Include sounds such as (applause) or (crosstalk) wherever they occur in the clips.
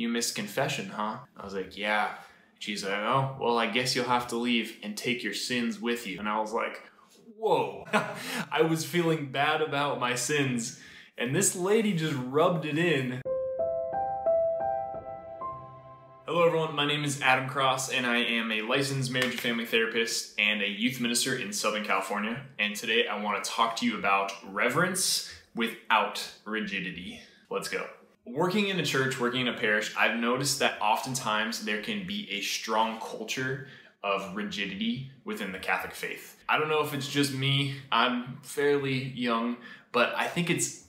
you missed confession, huh? I was like, yeah. She's like, oh, well, I guess you'll have to leave and take your sins with you. And I was like, whoa. (laughs) I was feeling bad about my sins, and this lady just rubbed it in. Hello, everyone. My name is Adam Cross, and I am a licensed marriage and family therapist and a youth minister in Southern California. And today I want to talk to you about reverence without rigidity. Let's go. Working in a church, working in a parish, I've noticed that oftentimes there can be a strong culture of rigidity within the Catholic faith. I don't know if it's just me, I'm fairly young, but I think it's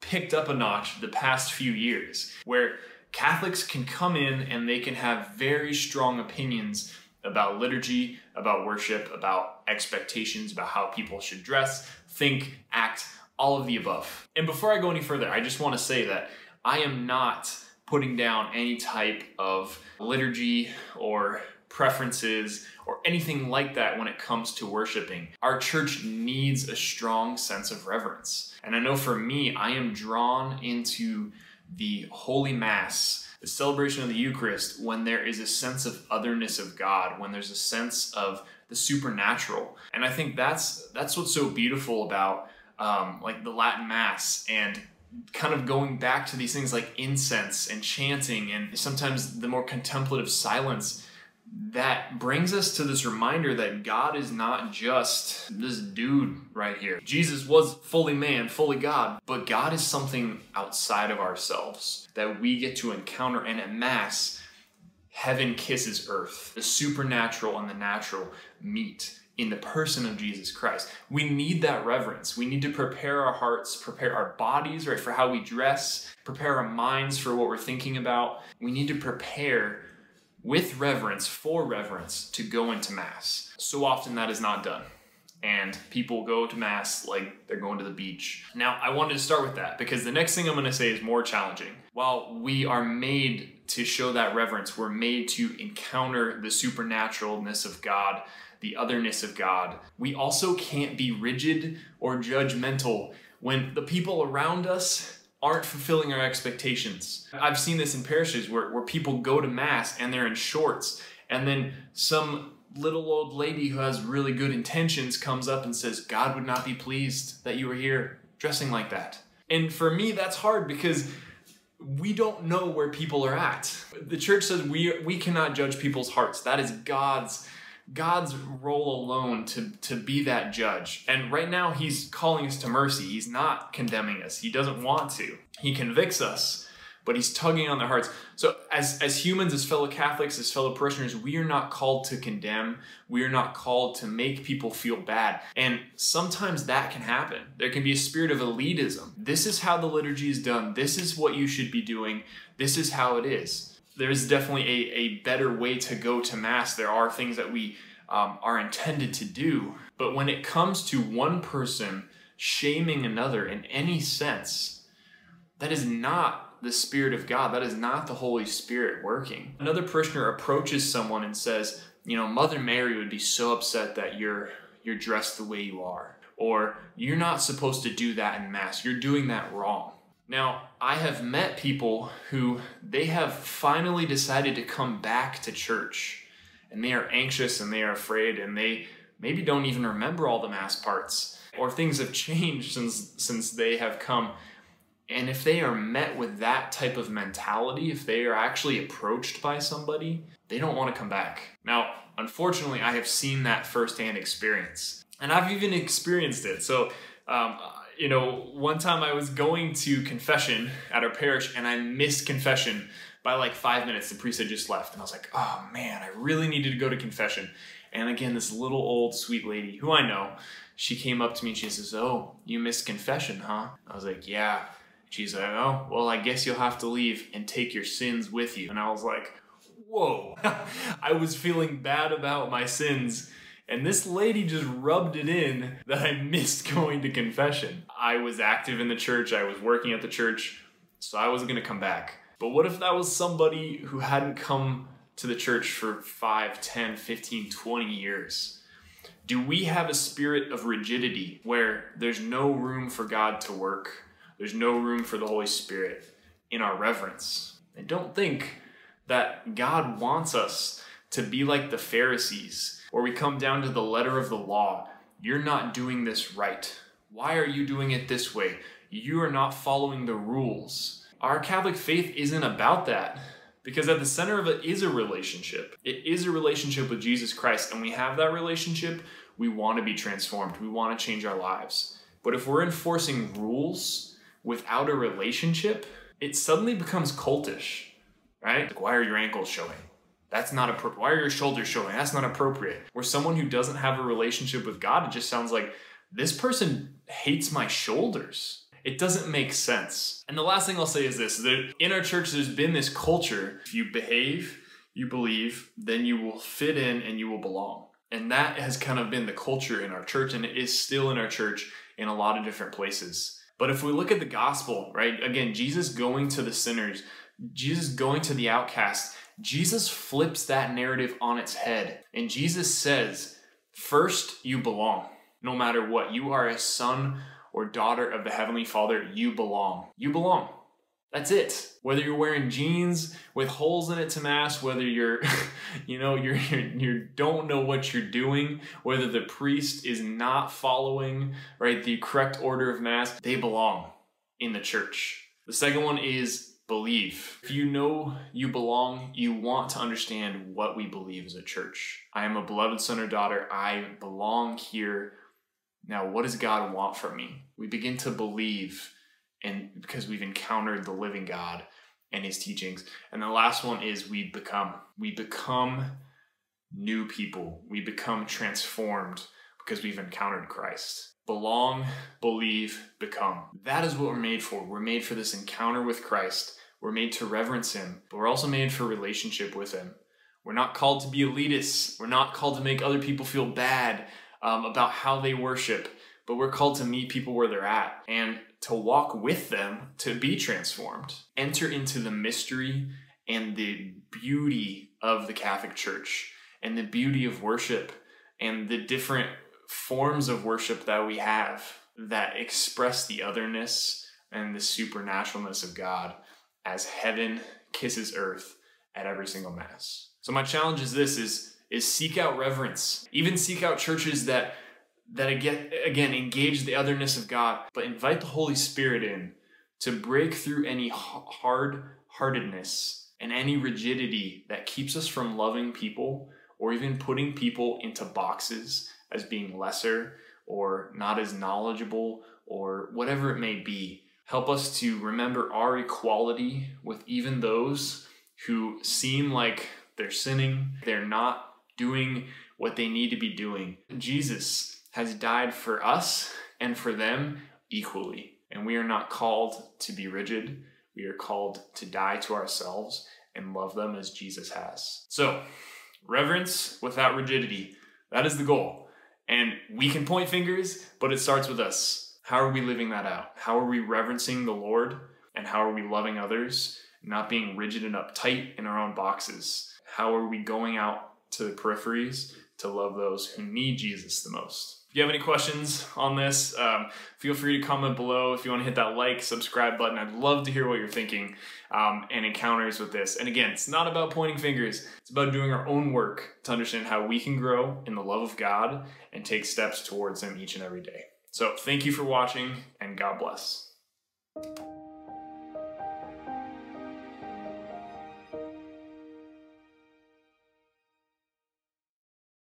picked up a notch the past few years where Catholics can come in and they can have very strong opinions about liturgy, about worship, about expectations, about how people should dress, think, act, all of the above. And before I go any further, I just want to say that I am not putting down any type of liturgy or preferences or anything like that when it comes to worshiping. Our church needs a strong sense of reverence. And I know for me, I am drawn into the Holy Mass, the celebration of the Eucharist, when there is a sense of otherness of God, when there's a sense of the supernatural. And I think that's that's what's so beautiful about um, like the Latin Mass and kind of going back to these things like incense and chanting and sometimes the more contemplative silence that brings us to this reminder that God is not just this dude right here. Jesus was fully man, fully God, but God is something outside of ourselves that we get to encounter. And at Mass, heaven kisses earth. The supernatural and the natural meet in the person of Jesus Christ. We need that reverence. We need to prepare our hearts, prepare our bodies, right, for how we dress, prepare our minds for what we're thinking about. We need to prepare with reverence, for reverence, to go into Mass. So often that is not done. And people go to Mass like they're going to the beach. Now, I wanted to start with that because the next thing I'm going to say is more challenging. While we are made to show that reverence, we're made to encounter the supernaturalness of God, the otherness of God. We also can't be rigid or judgmental when the people around us aren't fulfilling our expectations. I've seen this in parishes where, where people go to Mass and they're in shorts, and then some little old lady who has really good intentions comes up and says, God would not be pleased that you were here dressing like that. And for me, that's hard because we don't know where people are at. The church says we, we cannot judge people's hearts. That is God's God's role alone to, to be that judge. And right now, He's calling us to mercy. He's not condemning us, He doesn't want to. He convicts us, but He's tugging on their hearts. So, as, as humans, as fellow Catholics, as fellow parishioners, we are not called to condemn. We are not called to make people feel bad. And sometimes that can happen. There can be a spirit of elitism. This is how the liturgy is done. This is what you should be doing. This is how it is there's definitely a, a better way to go to mass. There are things that we um, are intended to do. But when it comes to one person shaming another in any sense, that is not the Spirit of God. That is not the Holy Spirit working. Another parishioner approaches someone and says, you know, Mother Mary would be so upset that you're you're dressed the way you are. Or you're not supposed to do that in Mass. You're doing that wrong. Now, I have met people who they have finally decided to come back to church and they are anxious and they are afraid and they maybe don't even remember all the mass parts or things have (laughs) changed since since they have come. And if they are met with that type of mentality, if they are actually approached by somebody, they don't want to come back. Now, unfortunately, I have seen that firsthand experience. And I've even experienced it. So, um, you know, one time I was going to confession at our parish and I missed confession by like five minutes. The priest had just left. And I was like, oh man, I really needed to go to confession. And again, this little old sweet lady who I know, she came up to me and she says, oh, you missed confession, huh? I was like, yeah. She's like, oh, well, I guess you'll have to leave and take your sins with you. And I was like, whoa. (laughs) I was feeling bad about my sins and this lady just rubbed it in that I missed going to confession. I was active in the church, I was working at the church, so I wasn't gonna come back. But what if that was somebody who hadn't come to the church for 5, 10, 15, 20 years? Do we have a spirit of rigidity where there's no room for God to work? There's no room for the Holy Spirit in our reverence. And don't think that God wants us to be like the Pharisees, where we come down to the letter of the law. You're not doing this right. Why are you doing it this way? You are not following the rules. Our Catholic faith isn't about that. Because at the center of it is a relationship. It is a relationship with Jesus Christ, and we have that relationship. We want to be transformed. We want to change our lives. But if we're enforcing rules without a relationship, it suddenly becomes cultish, right? Like, why are your ankles showing? That's not appropriate. Why are your shoulders showing? That's not appropriate. Where someone who doesn't have a relationship with God, it just sounds like this person hates my shoulders. It doesn't make sense. And the last thing I'll say is this that in our church, there's been this culture if you behave, you believe, then you will fit in and you will belong. And that has kind of been the culture in our church, and it is still in our church in a lot of different places. But if we look at the gospel, right, again, Jesus going to the sinners, Jesus going to the outcast, Jesus flips that narrative on its head. And Jesus says, First, you belong, no matter what. You are a son or daughter of the Heavenly Father, you belong. You belong. That's it. Whether you're wearing jeans with holes in it to mass, whether you're, (laughs) you know, you're, you're you don't know what you're doing, whether the priest is not following right the correct order of mass, they belong in the church. The second one is believe. If you know you belong, you want to understand what we believe as a church. I am a beloved son or daughter. I belong here now, what does God want from me? We begin to believe, and because we've encountered the living God and his teachings. And the last one is we become. We become new people. We become transformed because we've encountered Christ. Belong, believe, become. That is what we're made for. We're made for this encounter with Christ. We're made to reverence him, but we're also made for relationship with him. We're not called to be elitists. We're not called to make other people feel bad um, about how they worship, but we're called to meet people where they're at and to walk with them to be transformed. Enter into the mystery and the beauty of the Catholic Church and the beauty of worship and the different forms of worship that we have that express the otherness and the supernaturalness of God as heaven kisses earth at every single mass. So my challenge is this is is seek out reverence. Even seek out churches that that again again engage the otherness of God, but invite the Holy Spirit in to break through any hard-heartedness and any rigidity that keeps us from loving people or even putting people into boxes as being lesser or not as knowledgeable or whatever it may be. Help us to remember our equality with even those who seem like they're sinning, they're not doing what they need to be doing. Jesus has died for us and for them equally. And we are not called to be rigid. We are called to die to ourselves and love them as Jesus has. So, reverence without rigidity. That is the goal. And we can point fingers, but it starts with us. How are we living that out? How are we reverencing the Lord? And how are we loving others? Not being rigid and uptight in our own boxes. How are we going out to the peripheries to love those who need Jesus the most. If you have any questions on this, um, feel free to comment below. If you want to hit that like, subscribe button, I'd love to hear what you're thinking um, and encounters with this. And again, it's not about pointing fingers, it's about doing our own work to understand how we can grow in the love of God and take steps towards Him each and every day. So, thank you for watching, and God bless.